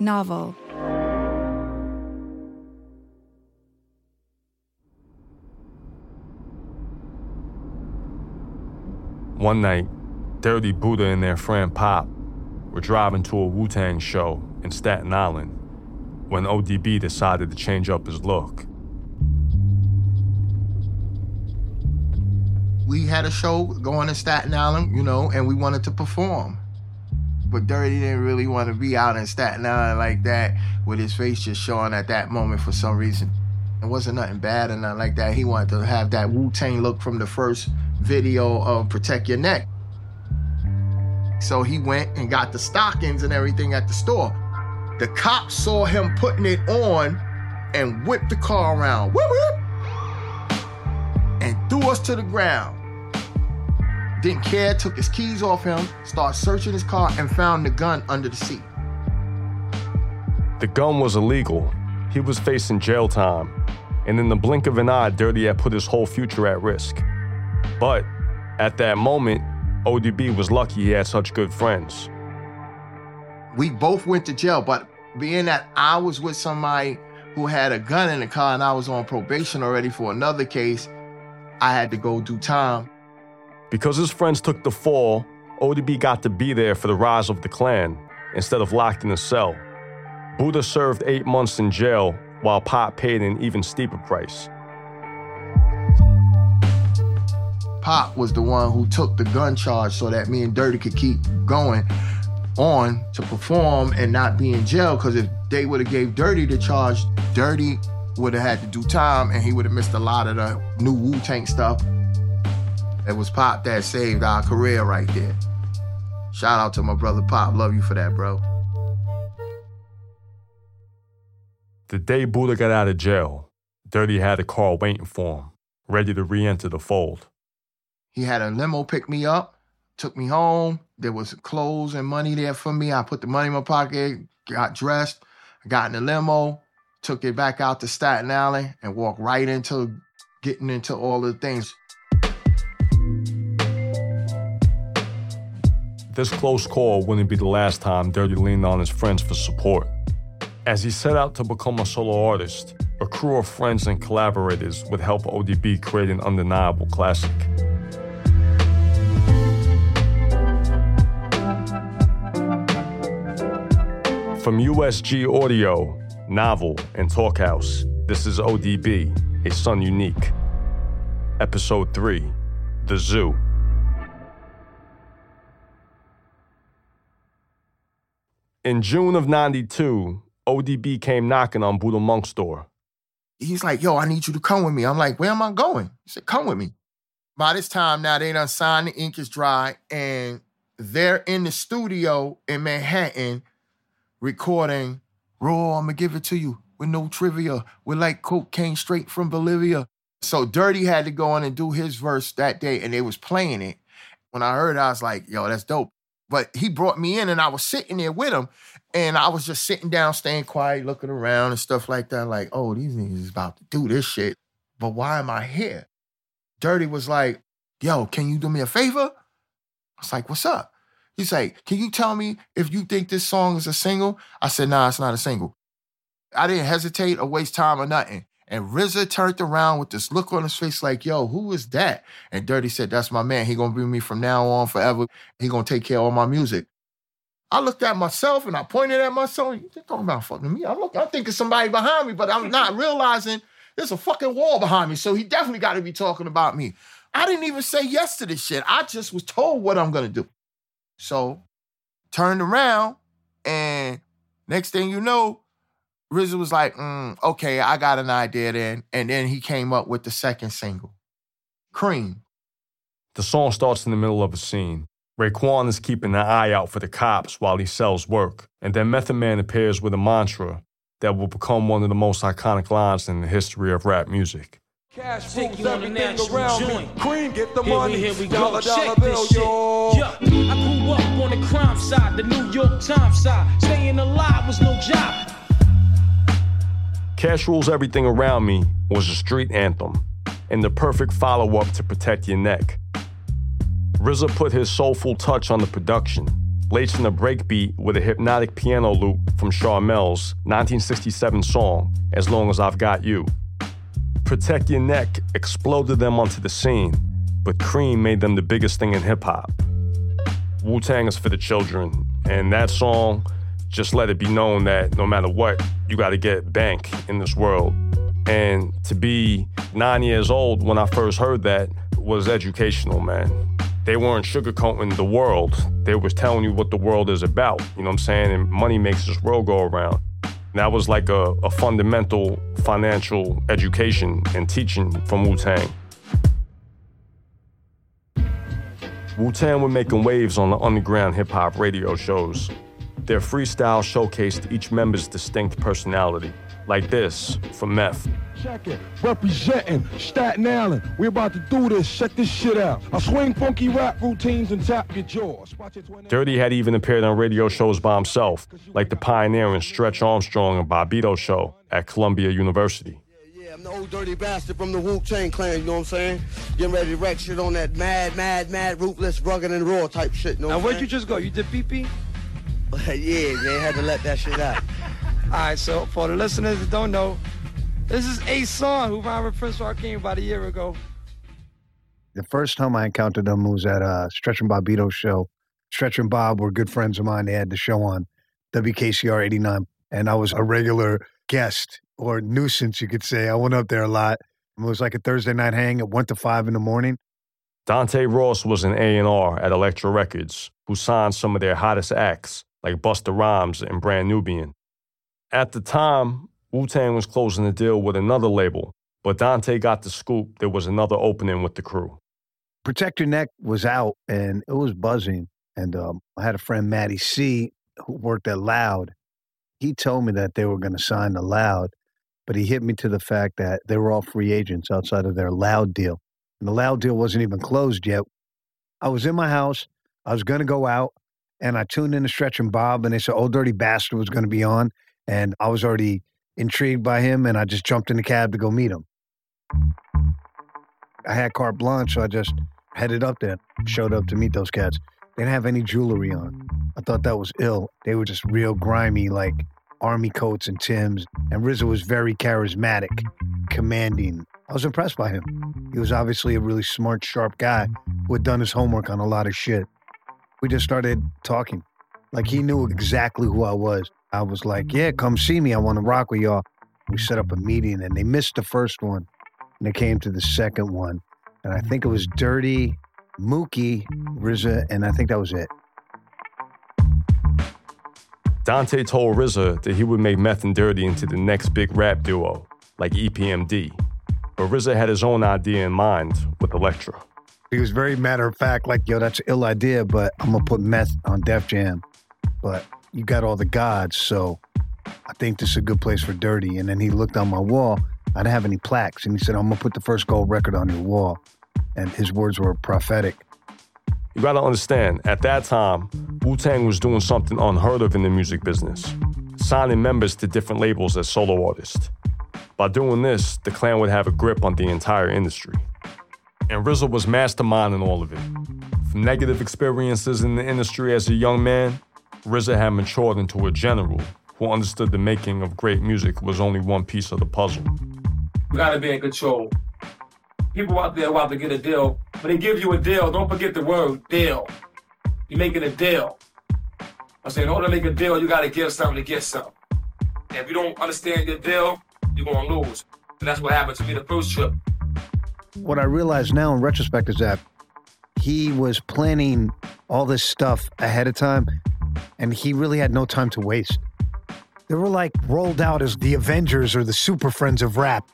Novel. One night, Dirty Buddha and their friend Pop were driving to a Wu Tang show in Staten Island when ODB decided to change up his look. We had a show going in Staten Island, you know, and we wanted to perform. But Dirty didn't really want to be out in Staten Island like that with his face just showing at that moment for some reason. It wasn't nothing bad or nothing like that. He wanted to have that Wu Tang look from the first video of Protect Your Neck. So he went and got the stockings and everything at the store. The cops saw him putting it on and whipped the car around. Whoop, whoop, and threw us to the ground. Didn't care, took his keys off him, started searching his car, and found the gun under the seat. The gun was illegal. He was facing jail time. And in the blink of an eye, Dirty had put his whole future at risk. But at that moment, ODB was lucky he had such good friends. We both went to jail, but being that I was with somebody who had a gun in the car and I was on probation already for another case, I had to go do time. Because his friends took the fall, ODB got to be there for the rise of the Clan instead of locked in a cell. Buddha served eight months in jail while Pop paid an even steeper price. Pop was the one who took the gun charge so that me and Dirty could keep going on to perform and not be in jail. Because if they would have gave Dirty the charge, Dirty would have had to do time and he would have missed a lot of the new Wu Tang stuff. It was Pop that saved our career right there. Shout out to my brother Pop. Love you for that, bro. The day Buddha got out of jail, Dirty had a car waiting for him, ready to re enter the fold. He had a limo pick me up, took me home. There was clothes and money there for me. I put the money in my pocket, got dressed, got in the limo, took it back out to Staten Island, and walked right into getting into all the things. This close call wouldn't be the last time Dirty leaned on his friends for support. As he set out to become a solo artist, a crew of friends and collaborators would help ODB create an undeniable classic. From USG Audio, Novel, and Talkhouse, this is ODB, a Son Unique. Episode 3 The Zoo. In June of 92, ODB came knocking on Buddha Monk's door. He's like, yo, I need you to come with me. I'm like, where am I going? He said, come with me. By this time now, they done signed, the ink is dry, and they're in the studio in Manhattan recording Raw, I'm gonna give it to you with no trivia. With like cocaine straight from Bolivia. So Dirty had to go in and do his verse that day, and they was playing it. When I heard it, I was like, yo, that's dope. But he brought me in and I was sitting there with him. And I was just sitting down, staying quiet, looking around and stuff like that. Like, oh, these niggas is about to do this shit. But why am I here? Dirty was like, yo, can you do me a favor? I was like, what's up? He's like, can you tell me if you think this song is a single? I said, nah, it's not a single. I didn't hesitate or waste time or nothing. And RZA turned around with this look on his face like, yo, who is that? And Dirty said, that's my man. He gonna be with me from now on forever. He gonna take care of all my music. I looked at myself and I pointed at myself. You talking about fucking me? I look, I'm thinking somebody behind me, but I'm not realizing there's a fucking wall behind me. So he definitely got to be talking about me. I didn't even say yes to this shit. I just was told what I'm gonna do. So turned around and next thing you know, RZA was like, mm, okay, I got an idea then. And then he came up with the second single, Cream. The song starts in the middle of a scene. Raekwon is keeping an eye out for the cops while he sells work, and then Method Man appears with a mantra that will become one of the most iconic lines in the history of rap music. Cash Take rules you on the everything national around me. Cream, get the Here we, money. here we go. dollar, dollar Check bill, this shit. yo. Yeah, I grew up on the crime side, the New York Times side. Staying alive was no job. Cash Rules Everything Around Me was a street anthem and the perfect follow up to Protect Your Neck. RZA put his soulful touch on the production, laced in a breakbeat with a hypnotic piano loop from Charmel's 1967 song, As Long as I've Got You. Protect Your Neck exploded them onto the scene, but Cream made them the biggest thing in hip hop. Wu Tang is for the children, and that song just let it be known that no matter what, you got to get bank in this world. And to be nine years old when I first heard that was educational, man. They weren't sugarcoating the world. They was telling you what the world is about. You know what I'm saying? And money makes this world go around. And that was like a, a fundamental financial education and teaching from Wu Tang. Wu Tang were making waves on the underground hip hop radio shows. Their freestyle showcased each member's distinct personality, like this from Meth. Check it. Representing Staten Island. We about to do this. Check this shit out. I swing funky rap routines and tap your jaws. Dirty had even appeared on radio shows by himself, like the Pioneer and Stretch Armstrong and Bobbito show at Columbia University. Yeah, I'm the old dirty bastard from the Wu Tang Clan, you know what I'm saying? Getting ready to wreck shit on that mad, mad, mad, ruthless, rugged, and raw type shit, you know Now, where'd you just go? You did pee-pee? yeah, man, had to let that shit out. All right, so for the listeners that don't know, this is a song who rhymed with Prince Rakeem about a year ago. The first time I encountered them was at a Stretch and Bobbito show. Stretch and Bob were good friends of mine. They had the show on WKCR 89, and I was a regular guest or nuisance, you could say. I went up there a lot. It was like a Thursday night hang. It went to five in the morning. Dante Ross was an A&R at Elektra Records, who signed some of their hottest acts, like Busta Rhymes and Brand Nubian. At the time, Wu Tang was closing the deal with another label, but Dante got the scoop there was another opening with the crew. Protect Your Neck was out and it was buzzing. And um, I had a friend, Matty C, who worked at Loud. He told me that they were going to sign to Loud, but he hit me to the fact that they were all free agents outside of their Loud deal. And the Loud deal wasn't even closed yet. I was in my house. I was going to go out and I tuned in to Stretch and Bob and they said, Old Dirty Bastard was going to be on. And I was already intrigued by him and I just jumped in the cab to go meet him. I had carte blanche, so I just headed up there, showed up to meet those cats. They didn't have any jewelry on. I thought that was ill. They were just real grimy, like army coats and Tims. And RZA was very charismatic, commanding. I was impressed by him. He was obviously a really smart, sharp guy who had done his homework on a lot of shit. We just started talking. Like he knew exactly who I was. I was like, yeah, come see me. I want to rock with y'all. We set up a meeting and they missed the first one. And they came to the second one. And I think it was Dirty, Mookie, RZA, and I think that was it. Dante told RZA that he would make Meth and Dirty into the next big rap duo, like EPMD. But RZA had his own idea in mind with Elektra. He was very matter of fact, like, yo, that's an ill idea, but I'm gonna put meth on Def Jam. But you got all the gods, so I think this is a good place for Dirty. And then he looked on my wall. I didn't have any plaques, and he said, I'm gonna put the first gold record on your wall. And his words were prophetic. You gotta understand, at that time, Wu Tang was doing something unheard of in the music business, signing members to different labels as solo artists. By doing this, the clan would have a grip on the entire industry. And RZA was masterminding all of it. From negative experiences in the industry as a young man, RZA had matured into a general who understood the making of great music was only one piece of the puzzle. We gotta be in control. People out there want to get a deal. When they give you a deal, don't forget the word deal. You're making a deal. I say, in order to make a deal, you gotta give something to get something. If you don't understand your deal, you're gonna lose. And that's what happened to me the first trip. What I realize now in retrospect is that he was planning all this stuff ahead of time, and he really had no time to waste. They were like rolled out as the Avengers or the Super Friends of rap.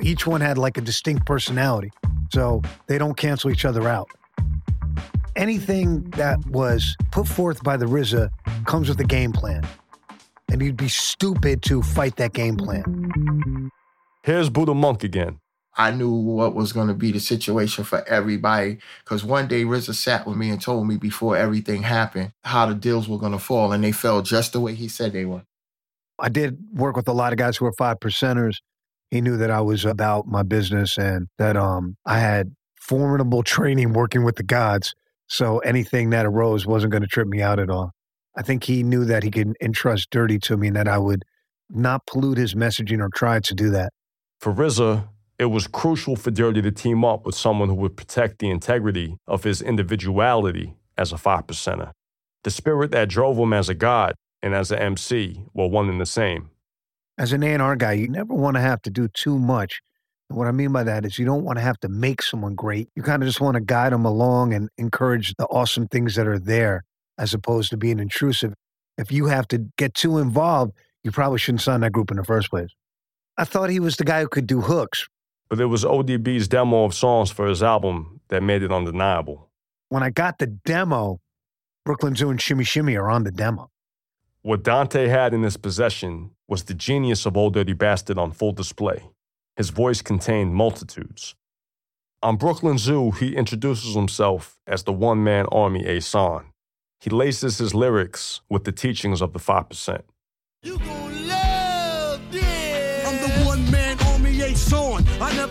Each one had like a distinct personality, so they don't cancel each other out. Anything that was put forth by the RZA comes with a game plan, and you'd be stupid to fight that game plan. Here's Buddha Monk again. I knew what was going to be the situation for everybody. Because one day RZA sat with me and told me before everything happened how the deals were going to fall, and they fell just the way he said they were. I did work with a lot of guys who were five percenters. He knew that I was about my business and that um, I had formidable training working with the gods. So anything that arose wasn't going to trip me out at all. I think he knew that he could entrust Dirty to me and that I would not pollute his messaging or try to do that. For RZA, it was crucial for Dirty to team up with someone who would protect the integrity of his individuality as a five percenter. The spirit that drove him as a god and as an MC were one and the same. As an A&R guy, you never want to have to do too much. And what I mean by that is you don't want to have to make someone great. You kind of just want to guide them along and encourage the awesome things that are there as opposed to being intrusive. If you have to get too involved, you probably shouldn't sign that group in the first place. I thought he was the guy who could do hooks. But it was ODB's demo of songs for his album that made it undeniable. When I got the demo, Brooklyn Zoo and Shimmy Shimmy are on the demo. What Dante had in his possession was the genius of Old Dirty Bastard on full display. His voice contained multitudes. On Brooklyn Zoo, he introduces himself as the one man army A Son. He laces his lyrics with the teachings of the 5%.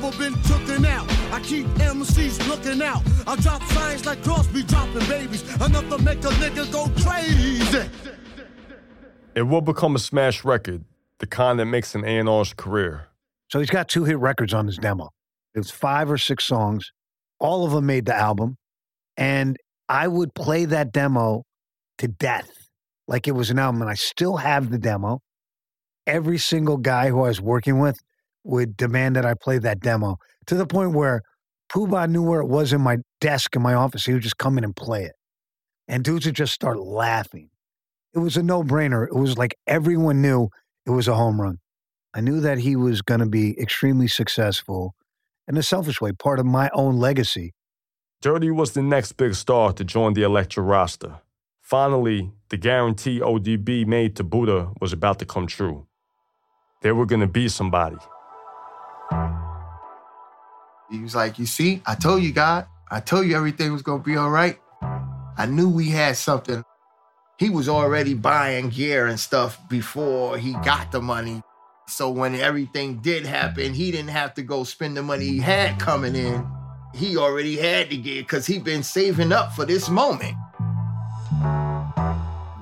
Never been tooken out. I keep MCs looking out. I drop signs like Crosby dropping babies. Enough to make a nigga go crazy. It will become a smash record, the kind that makes an A&R's career. So he's got two hit records on his demo. It was five or six songs. All of them made the album. And I would play that demo to death like it was an album. And I still have the demo. Every single guy who I was working with would demand that I play that demo to the point where Puba knew where it was in my desk in my office. He would just come in and play it. And dudes would just start laughing. It was a no brainer. It was like everyone knew it was a home run. I knew that he was going to be extremely successful in a selfish way, part of my own legacy. Dirty was the next big star to join the Elektra roster. Finally, the guarantee ODB made to Buddha was about to come true. They were going to be somebody. He was like, You see, I told you, God. I told you everything was going to be all right. I knew we had something. He was already buying gear and stuff before he got the money. So when everything did happen, he didn't have to go spend the money he had coming in. He already had the gear because he'd been saving up for this moment.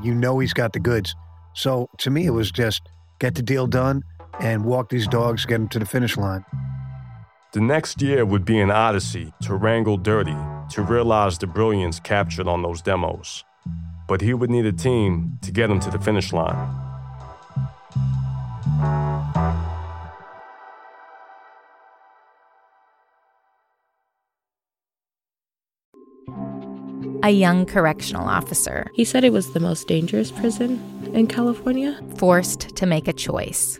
You know he's got the goods. So to me, it was just get the deal done and walk these dogs, get them to the finish line. The next year would be an odyssey to wrangle Dirty to realize the brilliance captured on those demos. But he would need a team to get him to the finish line. A young correctional officer He said it was the most dangerous prison in California. forced to make a choice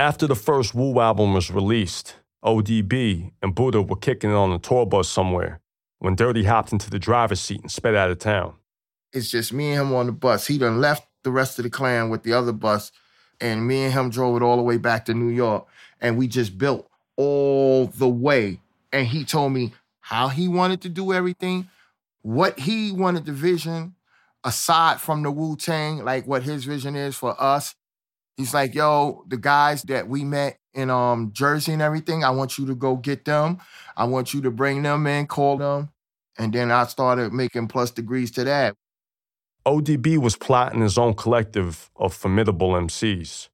After the first Wu album was released, ODB and Buddha were kicking it on a tour bus somewhere when Dirty hopped into the driver's seat and sped out of town. It's just me and him on the bus. He done left the rest of the clan with the other bus, and me and him drove it all the way back to New York. And we just built all the way. And he told me how he wanted to do everything, what he wanted the vision, aside from the Wu Tang, like what his vision is for us. He's like, yo, the guys that we met in um Jersey and everything, I want you to go get them. I want you to bring them in, call them. And then I started making plus degrees to that. ODB was plotting his own collective of formidable MCs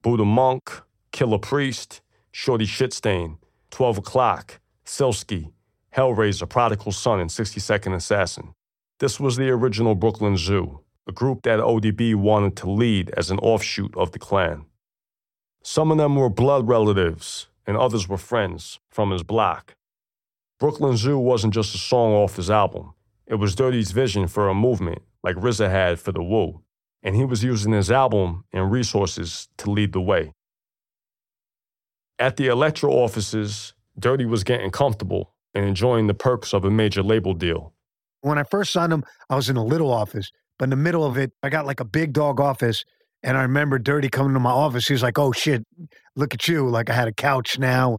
Buddha Monk, Killah Priest, Shorty Shitstain, 12 O'Clock, Silsky, Hellraiser, Prodigal Sunn, and 60 Second Assassin. This was the original Brooklyn Zoo, a group that ODB wanted to lead as an offshoot of the Clan. Some of them were blood relatives, and others were friends from his block. Brooklyn Zoo wasn't just a song off his album, it was Dirty's vision for a movement like RZA had for the Wu, and he was using his album and resources to lead the way. At the Elektra offices, Dirty was getting comfortable and enjoying the perks of a major label deal. When I first signed him, I was in a little office, but in the middle of it, I got like a big dog office. And I remember Dirty coming to my office. He was like, oh shit, look at you. Like I had a couch now.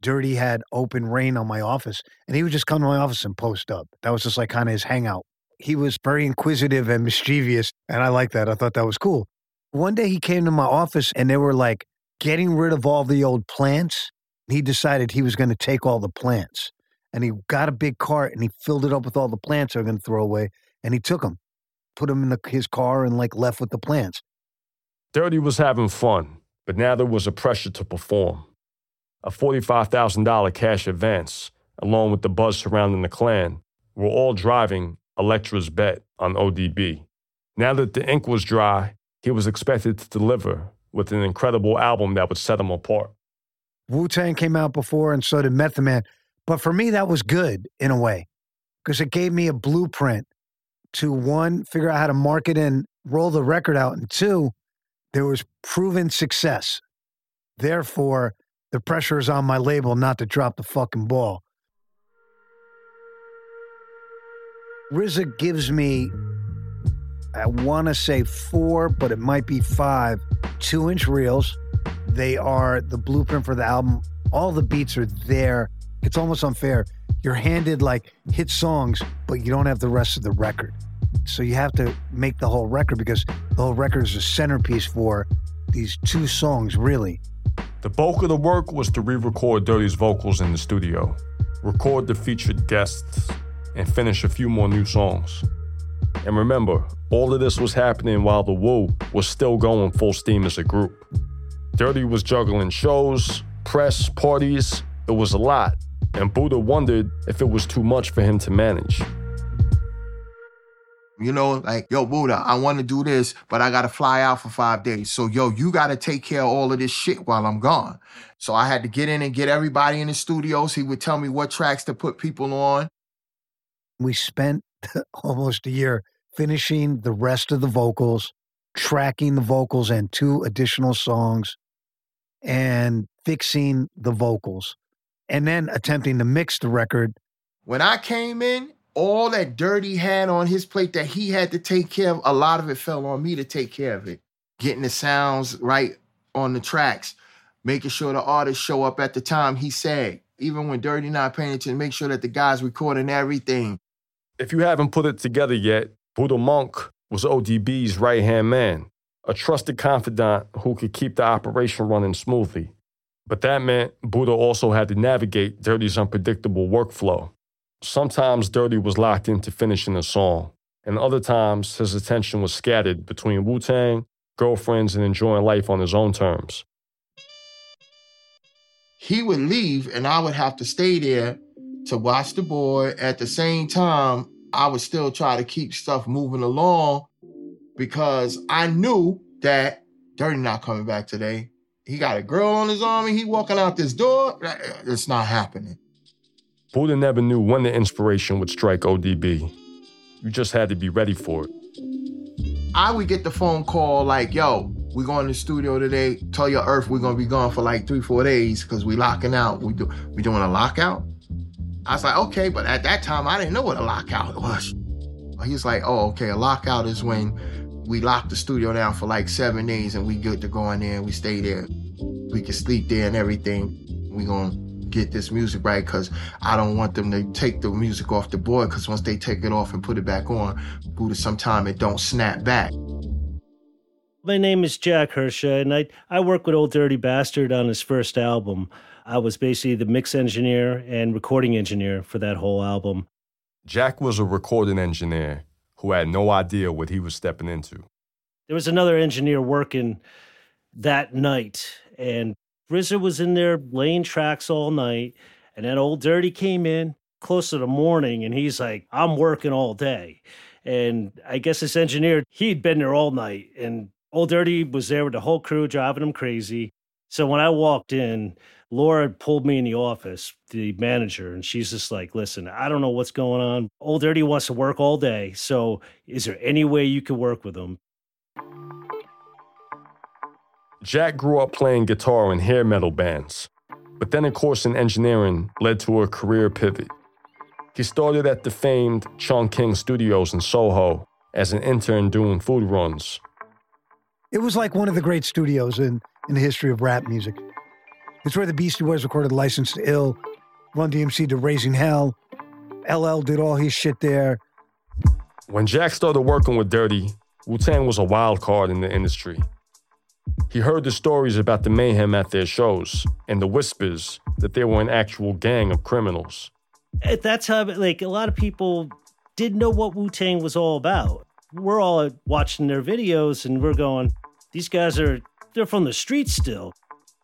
Dirty had open rein on my office. And he would just come to my office and post up. That was just like kind of his hangout. He was very inquisitive and mischievous. And I liked that. I thought that was cool. One day he came to my office and they were like getting rid of all the old plants. He decided he was going to take all the plants. And he got a big cart and he filled it up with all the plants they were going to throw away. And he took them, put him in the, his car and like left with the plants. Dirty was having fun, but now there was a pressure to perform. A $45,000 cash advance, along with the buzz surrounding the clan, were all driving Elektra's bet on ODB. Now that the ink was dry, he was expected to deliver with an incredible album that would set him apart. Wu Tang came out before, and so did Method Man. But for me, that was good in a way because it gave me a blueprint to one, figure out how to market and roll the record out, and two, there was proven success. Therefore, the pressure is on my label not to drop the fucking ball. RZA gives me, I want to say four, but it might be five, two inch reels. They are the blueprint for the album. All the beats are there. It's almost unfair. You're handed like hit songs, but you don't have the rest of the record. So you have to make the whole record because the whole record is a centerpiece for these two songs, really. The bulk of the work was to re record Dirty's vocals in the studio, record the featured guests, and finish a few more new songs. And remember, all of this was happening while The Wu was still going full steam as a group. Dirty was juggling shows, press, parties. It was a lot, and Buddha wondered if it was too much for him to manage. You know, like, yo, Buddha, I want to do this, but I got to fly out for five days. So, yo, you got to take care of all of this shit while I'm gone. So I had to get in and get everybody in the studios. He would tell me what tracks to put people on. We spent almost a year finishing the rest of the vocals, tracking the vocals and two additional songs, and fixing the vocals, and then attempting to mix the record. When I came in, all that dirty had on his plate that he had to take care of, a lot of it fell on me to take care of it. Getting the sounds right on the tracks, making sure the artists show up at the time he said. Even when Dirty not paying attention, make sure that the guys recording everything. If you haven't put it together yet, Buddha Monk was ODB's right hand man, a trusted confidant who could keep the operation running smoothly. But that meant Buddha also had to navigate Dirty's unpredictable workflow. Sometimes Dirty was locked into finishing a song, and other times his attention was scattered between Wu Tang, girlfriends, and enjoying life on his own terms. He would leave, and I would have to stay there to watch the boy. At the same time, I would still try to keep stuff moving along because I knew that Dirty not coming back today. He got a girl on his arm and he walking out this door. It's not happening. Buddha never knew when the inspiration would strike ODB. You just had to be ready for it. I would get the phone call like, yo, we going to the studio today. Tell your earth we're gonna be gone for like three, four days because we locking out. We do we doing a lockout? I was like, okay, but at that time I didn't know what a lockout was. He was like, oh, okay, a lockout is when we lock the studio down for like seven days and we good to go in there and we stay there. We can sleep there and everything. We gonna get this music right because I don't want them to take the music off the board because once they take it off and put it back on, Buddha, sometime it don't snap back. My name is Jack Hersca, and I, I work with Old Dirty Bastard on his first album. I was basically the mix engineer and recording engineer for that whole album. Jack was a recording engineer who had no idea what he was stepping into. There was another engineer working that night, and RZA was in there laying tracks all night. And then Old Dirty came in close to the morning, and he's like, I'm working all day. And I guess this engineer, he'd been there all night, and Old Dirty was there with the whole crew driving him crazy. So when I walked in, Laura pulled me in the office, the manager, and she's just like, listen, I don't know what's going on. Old Dirty wants to work all day. So is there any way you could work with him? Jack grew up playing guitar in hair metal bands, but then a course in engineering led to a career pivot. He started at the famed Chung King Studios in Soho as an intern doing food runs. It was like one of the great studios in, in the history of rap music. It's where the Beastie Boys recorded License to Ill, Run DMC did Raising Hell, LL did all his shit there. When Jack started working with Dirty, Wu Tang was a wild card in the industry. He heard the stories about the mayhem at their shows and the whispers that they were an actual gang of criminals. At that time, like a lot of people didn't know what Wu Tang was all about. We're all watching their videos and we're going, these guys are, they're from the streets still.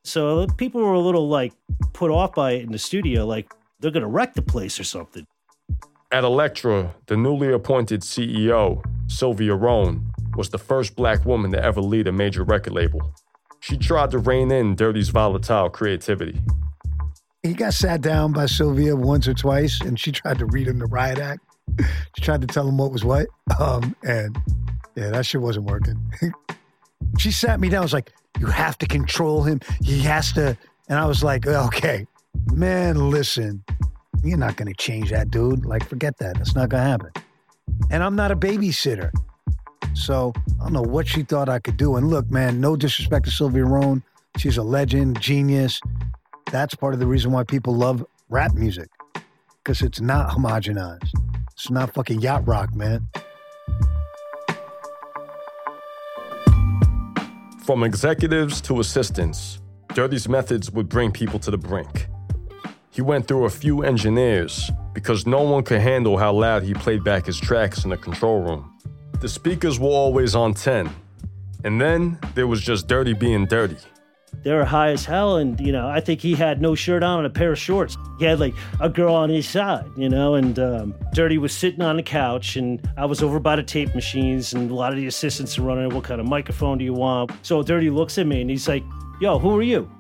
So people were a little like put off by it in the studio, like they're going to wreck the place or something. At Elektra, the newly appointed CEO, Sylvia Rhone, was the first black woman to ever lead a major record label. She tried to rein in Dirty's volatile creativity. He got sat down by Sylvia once or twice, and she tried to read him the riot act. she tried to tell him what was what. Um, and yeah, that shit wasn't working. she sat me down. I was like, you have to control him. He has to. And I was like, okay, man, listen, you're not going to change that dude. Like, forget that. That's not going to happen. And I'm not a babysitter. So I don't know what she thought I could do. And look, man, no disrespect to Sylvia Rhone. She's a legend, genius. That's part of the reason why people love rap music because it's not homogenized. It's not fucking yacht rock, man. From executives to assistants, Dirty's methods would bring people to the brink. He went through a few engineers because no one could handle how loud he played back his tracks in the control room. The speakers were always on 10, and then there was just Dirty being dirty. They were high as hell, and you know, I think he had no shirt on and a pair of shorts. He had like a girl on his side, you know, and um, Dirty was sitting on the couch, and I was over by the tape machines, and a lot of the assistants are running. What kind of microphone do you want? So Dirty looks at me, and he's like, "Yo, who are you?"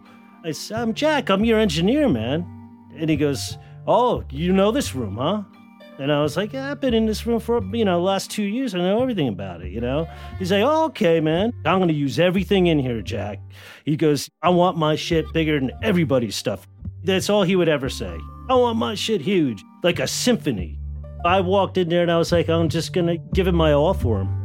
I said, "I'm Jack. I'm your engineer, man." And he goes, "Oh, you know this room, huh?" And I was like, yeah, I've been in this room for, you know, the last two years. I know everything about it, you know? He's like, oh, okay, man. I'm going to use everything in here, Jack. He goes, I want my shit bigger than everybody's stuff. That's all he would ever say. I want my shit huge, like a symphony. I walked in there and I was like, I'm just going to give it my all for him.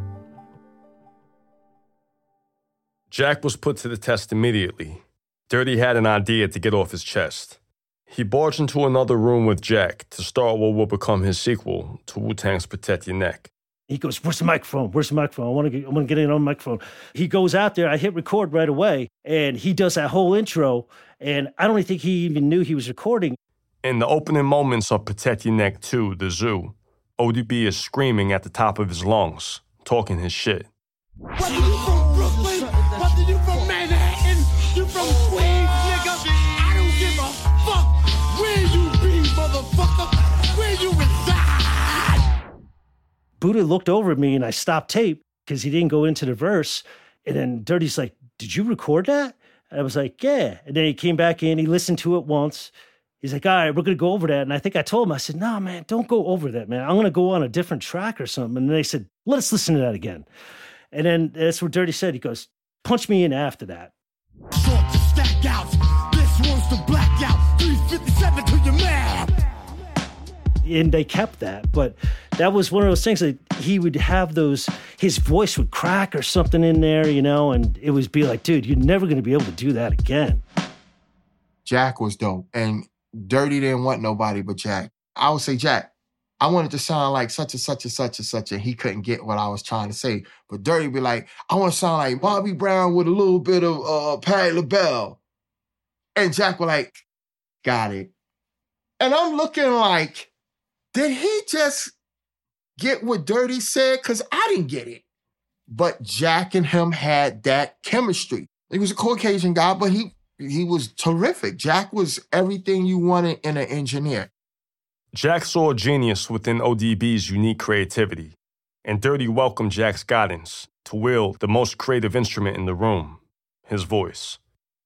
Jack was put to the test immediately. Dirty had an idea to get off his chest. He barged into another room with Jack to start what will become his sequel to Wu Tang's Protect Your Neck. He goes, "Where's the microphone? Where's the microphone? I want to get, I want to get in on the microphone." He goes out there. I hit record right away, and he does that whole intro. And I don't think he even knew he was recording. In the opening moments of Protect Your Neck 2, The Zoo, ODB is screaming at the top of his lungs, talking his shit. Buddha looked over at me, and I stopped tape because he didn't go into the verse. And then Dirty's like, "Did you record that?" I was like, "Yeah." And then he came back in. He listened to it once. He's like, all right, we're gonna go over that. And I think I told him, I said, no, man, don't go over that, man. I'm gonna go on a different track or something. And they said, let us listen to that again. And then that's what Dirty said. He goes, punch me in after that. And they kept that. But that was one of those things that he would have those, his voice would crack or something in there, you know, and it would be like, dude, you're never gonna be able to do that again. Jack was dope. And Dirty didn't want nobody but Jack. I would say, Jack, I wanted to sound like such and such and such and such, and he couldn't get what I was trying to say. But Dirty would be like, I want to sound like Bobby Brown with a little bit of uh, Patti LaBelle. And Jack was like, got it. And I'm looking like, did he just get what Dirty said? Because I didn't get it. But Jack and him had that chemistry. He was a Caucasian guy, but he he was terrific. Jack was everything you wanted in an engineer. Jack saw genius within ODB's unique creativity, and Dirty welcomed Jack's guidance to wield the most creative instrument in the room his voice.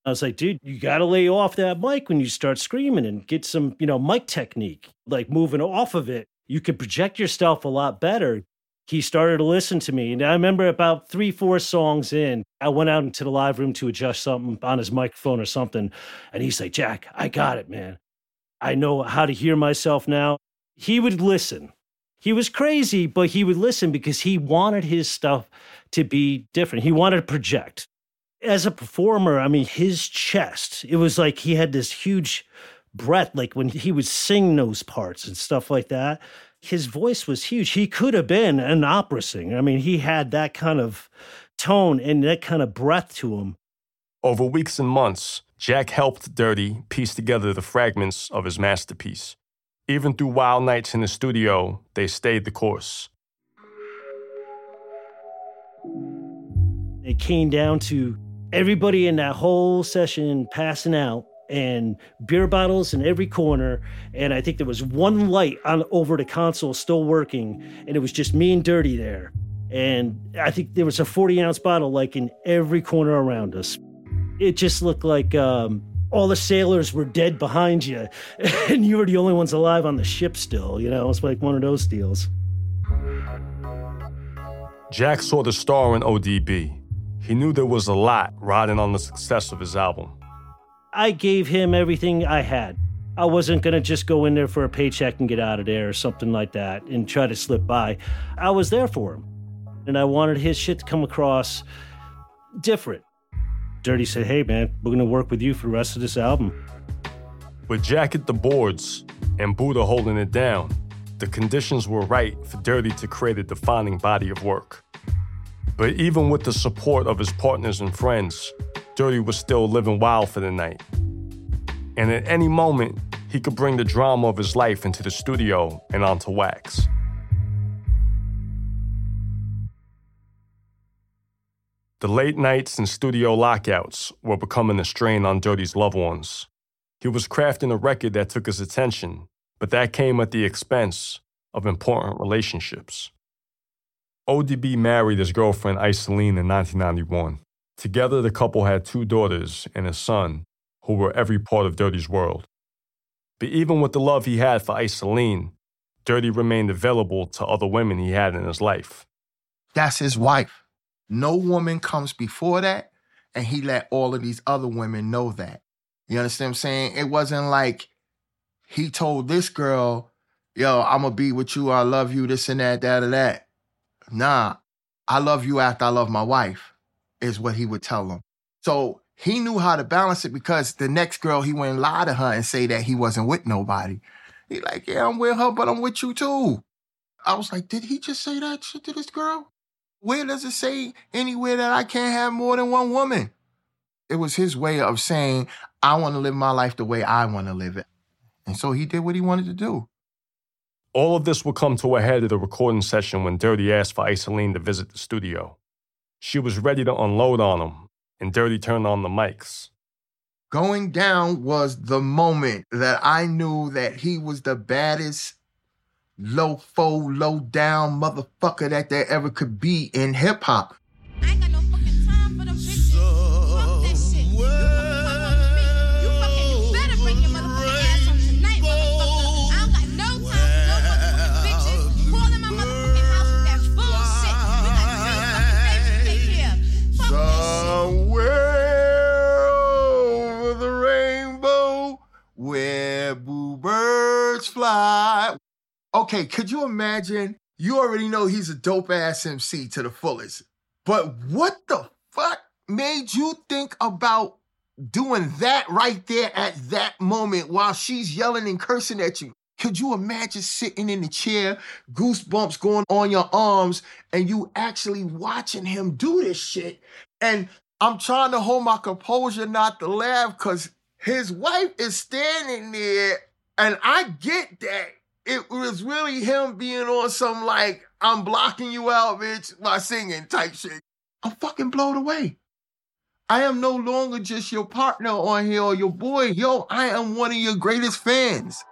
I was like, dude, you got to lay off that mic when you start screaming and get some, you know, mic technique, like moving off of it. You can project yourself a lot better. He started to listen to me. And I remember about three, four songs in, I went out into the live room to adjust something on his microphone or something. And he's like, Jack, I got it, man. I know how to hear myself now. He would listen. He was crazy, but he would listen because he wanted his stuff to be different. He wanted to project. As a performer, I mean, his chest, it was like he had this huge breath, like when he would sing those parts and stuff like that. His voice was huge. He could have been an opera singer. I mean, he had that kind of tone and that kind of breath to him. Over weeks and months, Jack helped Dirty piece together the fragments of his masterpiece. Even through wild nights in the studio, they stayed the course. It came down to everybody in that whole session passing out and beer bottles in every corner. And I think there was one light on over the console still working, and it was just me and Dirty there. And I think there was a 40 ounce bottle like in every corner around us. It just looked like um, all the sailors were dead behind you, and you were the only ones alive on the ship still. You know, it's like one of those deals. Jack saw the star in ODB. He knew there was a lot riding on the success of his album. I gave him everything I had. I wasn't going to just go in there for a paycheck and get out of there or something like that and try to slip by. I was there for him. And I wanted his shit to come across different. Dirty said, hey, man, we're going to work with you for the rest of this album. With Jack at the boards and Buddha holding it down, the conditions were right for Dirty to create a defining body of work. But even with the support of his partners and friends, Dirty was still living wild for the night. And at any moment, he could bring the drama of his life into the studio and onto wax. The late nights and studio lockouts were becoming a strain on Dirty's loved ones. He was crafting a record that took his attention, but that came at the expense of important relationships. ODB married his girlfriend Icelene in 1991. Together, the couple had two daughters and a son who were every part of Dirty's world. But even with the love he had for Icelene, Dirty remained available to other women he had in his life. That's his wife. No woman comes before that, and he let all of these other women know that. You understand what I'm saying? It wasn't like he told this girl, yo, I'm gonna be with you, I love you, this and that, that, and that. Nah, I love you after I love my wife, is what he would tell them. So he knew how to balance it because the next girl, he wouldn't lie to her and say that he wasn't with nobody. He like, yeah, I'm with her, but I'm with you too. I was like, did he just say that shit to this girl? Where does it say anywhere that I can't have more than one woman? It was his way of saying, I want to live my life the way I want to live it. And so he did what he wanted to do. All of this would come to a head at a recording session when Dirty asked for Icelene to visit the studio. She was ready to unload on him, and Dirty turned on the mics. Going down was the moment that I knew that he was the baddest low fo, low down motherfucker that there ever could be in hip hop. Where boo birds fly. Okay, could you imagine? You already know he's a dope ass MC to the fullest. But what the fuck made you think about doing that right there at that moment while she's yelling and cursing at you? Could you imagine sitting in the chair, goosebumps going on your arms, and you actually watching him do this shit? And I'm trying to hold my composure not to laugh because his wife is standing there, and I get that it was really him being on some like I'm blocking you out, bitch, by singing type shit. I'm fucking blown away. I am no longer just your partner on here or your boy. Yo, I am one of your greatest fans.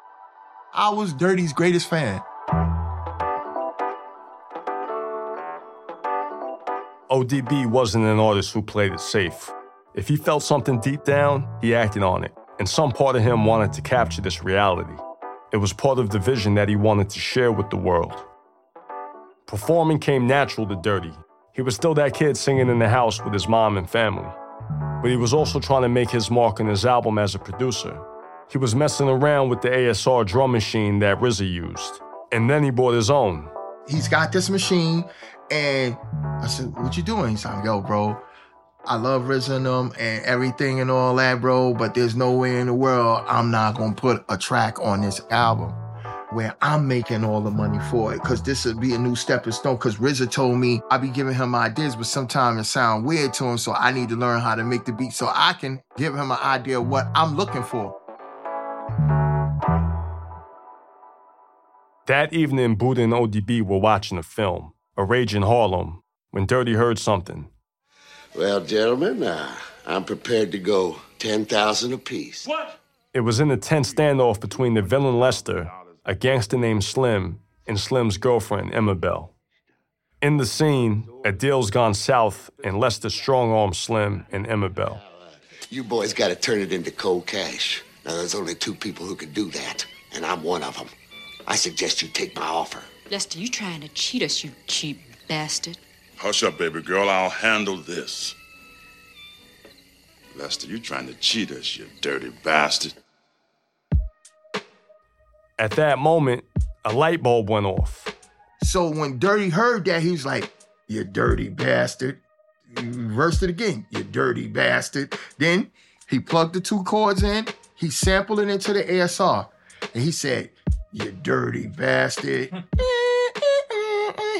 I was Dirty's greatest fan. ODB wasn't an artist who played it safe. If he felt something deep down, he acted on it, and some part of him wanted to capture this reality. It was part of the vision that he wanted to share with the world. Performing came natural to Dirty. He was still that kid singing in the house with his mom and family. But he was also trying to make his mark on his album as a producer. He was messing around with the ASR drum machine that RZA used, and then he bought his own. He's got this machine, and I said, "What you doing?" He's like, "Yo, bro, I love them um, and everything and all that, bro. But there's no way in the world I'm not gonna put a track on this album." where I'm making all the money for it. Cause this would be a new stepping stone. Cause RZA told me I be giving him ideas, but sometimes it sound weird to him. So I need to learn how to make the beat so I can give him an idea of what I'm looking for. That evening, Buddha and ODB were watching a film, A Rage in Harlem, when Dirty heard something. Well, gentlemen, uh, I'm prepared to go 10,000 apiece. What? It was in a tense standoff between the villain Lester a gangster named Slim, and Slim's girlfriend, Imabelle. In the scene, a deal's gone south, and Lester strong arms Slim and Imabelle. You boys got to turn it into cold cash. Now, there's only two people who can do that, and I'm one of them. I suggest you take my offer. Lester, you trying to cheat us, you cheap bastard. Hush up, baby girl. I'll handle this. Lester, you trying to cheat us, you dirty bastard. At that moment, a light bulb went off. So when Dirty heard that, he was like, You dirty bastard. He reversed it again, you dirty bastard. Then he plugged the two cords in, he sampled it into the ASR, and he said, You dirty bastard.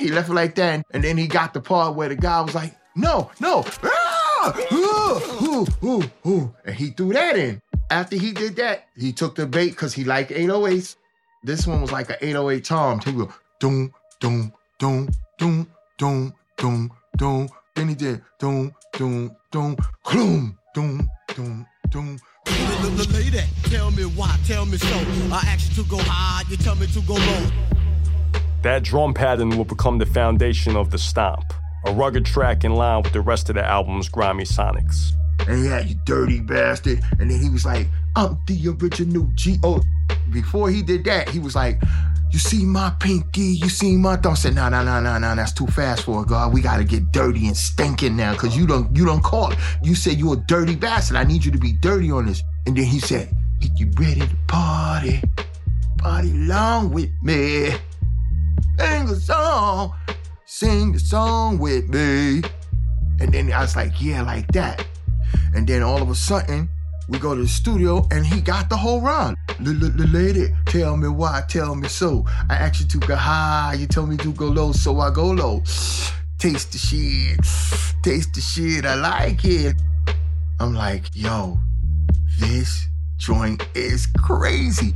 he left it like that, and then he got the part where the guy was like, No, no, ah, ooh, ooh, ooh, ooh. and he threw that in. After he did that, he took the bait because he liked 808s. This one was like an 808 tom. He would doom, doom, doom, doom, doom, doom, doom. Then he did doom, doom, doom, gloom, doom, doom, doom. Lady, tell me why, tell me so. I ask you to go high, you tell me to go low. That drum pattern will become the foundation of the stomp, a rugged track in line with the rest of the album's grimy sonics. And had you dirty bastard. And then he was like, I'm the original G.O. Before he did that, he was like, you see my pinky, you see my thumb. I said, no, no, no, no, no, that's too fast for it, God. We gotta get dirty and stinking now, cause you don't you don't call it. You said you a dirty bastard. I need you to be dirty on this. And then he said, Get you ready to party. Party along with me. Sing a song. Sing the song with me. And then I was like, yeah, like that. And then all of a sudden, we go to the studio and he got the whole run. Lady, tell me why, tell me so. I asked you to go high, you told me to go low, so I go low. Taste the shit, taste the shit, I like it. I'm like, yo, this joint is crazy.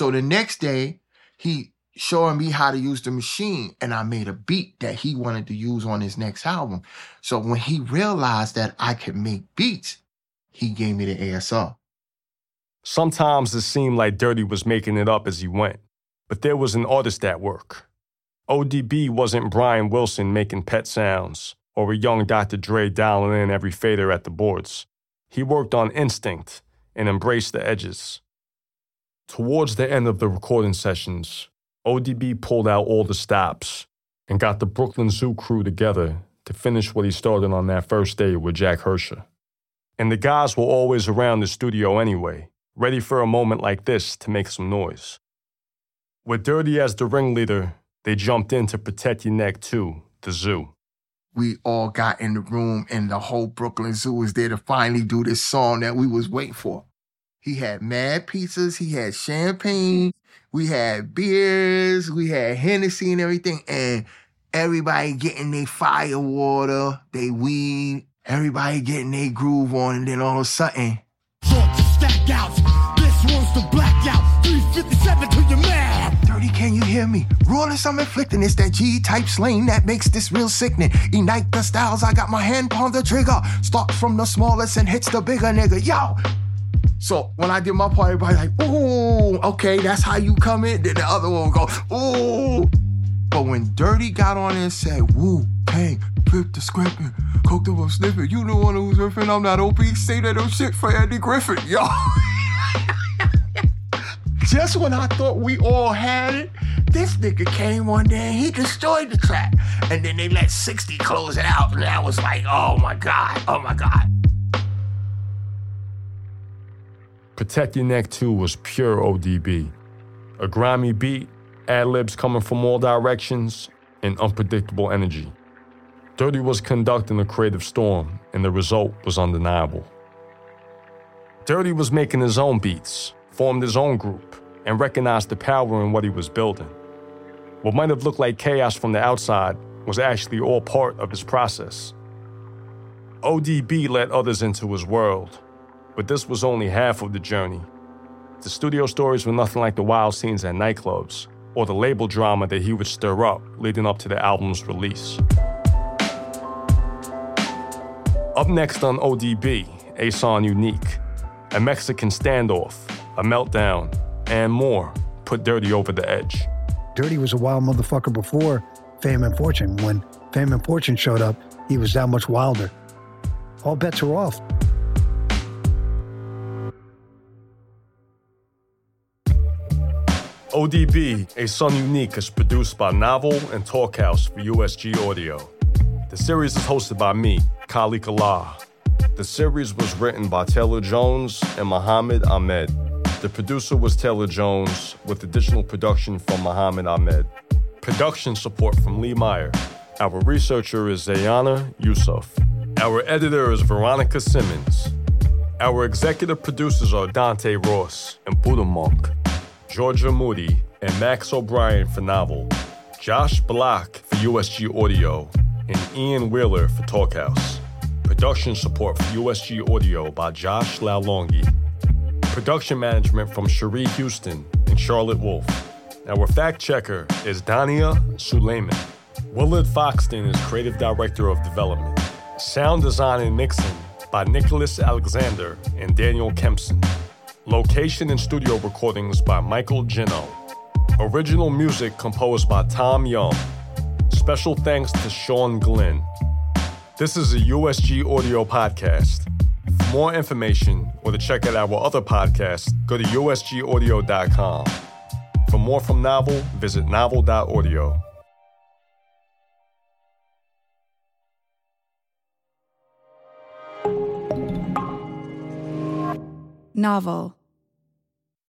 So the next day, he showing me how to use the machine and I made a beat that he wanted to use on his next album. So when he realized that I could make beats, he gave me the ASR. Sometimes it seemed like Dirty was making it up as he went, but there was an artist at work. ODB wasn't Brian Wilson making pet sounds or a young Dr. Dre dialing in every fader at the boards. He worked on instinct and embraced the edges. Towards the end of the recording sessions, ODB pulled out all the stops and got the Brooklyn Zoo crew together to finish what he started on that first day with Jack Hersca. And the guys were always around the studio anyway, ready for a moment like this to make some noise. With Dirty as the ringleader, they jumped in to protect your neck too, the zoo. We all got in the room and the whole Brooklyn Zoo was there to finally do this song that we was waiting for. He had mad pizzas, he had champagne, we had beers, we had Hennessy and everything, and everybody getting their fire water, they weed, everybody getting their groove on, and then all of a sudden. Stack out. This one's the blackout. 357 to your man. Dirty, can you hear me? Rollers I'm inflicting. It's that G-type slang that makes this real sickening. Ignite the styles, I got my hand on the trigger. Starts from the smallest and hits the bigger nigga. Yo, so when I did my part, everybody like, ooh, okay, that's how you come in. Then the other one would go, ooh. But when Dirty got on and said, woo, bang, flip the scripting, coke the up sniffing, you the one who's riffing, I'm not OP, say that old shit for Andy Griffin, yo. Just when I thought we all had it, this nigga came one day and he destroyed the track. And then they let 60 close it out, and I was like, oh my God, oh my God. Protect Your Neck 2 was pure ODB. A grimy beat, ad libs coming from all directions, and unpredictable energy. Dirty was conducting a creative storm, and the result was undeniable. Dirty was making his own beats, formed his own group, and recognized the power in what he was building. What might have looked like chaos from the outside was actually all part of his process. ODB let others into his world, but this was only half of the journey. The studio stories were nothing like the wild scenes at nightclubs or the label drama that he would stir up leading up to the album's release. Up next on ODB, A Son Unique, a Mexican standoff, a meltdown, and more put Dirty over the edge. Dirty was a wild motherfucker before Fame and Fortune. When Fame and Fortune showed up, he was that much wilder. All bets are off. ODB, A Son Unique, is produced by Novel and Talkhouse for USG Audio. The series is hosted by me, Khalik Allah. The series was written by Taylor Jones and Muhammad Ahmed. The producer was Taylor Jones, with additional production from Muhammad Ahmed. Production support from Lee Meyer. Our researcher is Zayana Yusuf. Our editor is Veronica Simmons. Our executive producers are Dante Ross and Buddha Monk. Georgia Moody, and Max O'Brien for Novel, Josh Block for USG Audio, and Ian Wheeler for Talkhouse. Production support for USG Audio by Josh Lalongi. Production management from Cherie Houston and Charlotte Wolf. Our fact checker is Dania Suleiman. Willard Foxton is creative director of development. Sound design and mixing by Nicholas Alexander and Daniel Kempson. Location and studio recordings by Michael Gino. Original music composed by Tom Young. Special thanks to Sean Glenn. This is a USG audio podcast. For more information or to check out our other podcasts, go to usgaudio.com. For more from Novel, visit novel.audio. Novel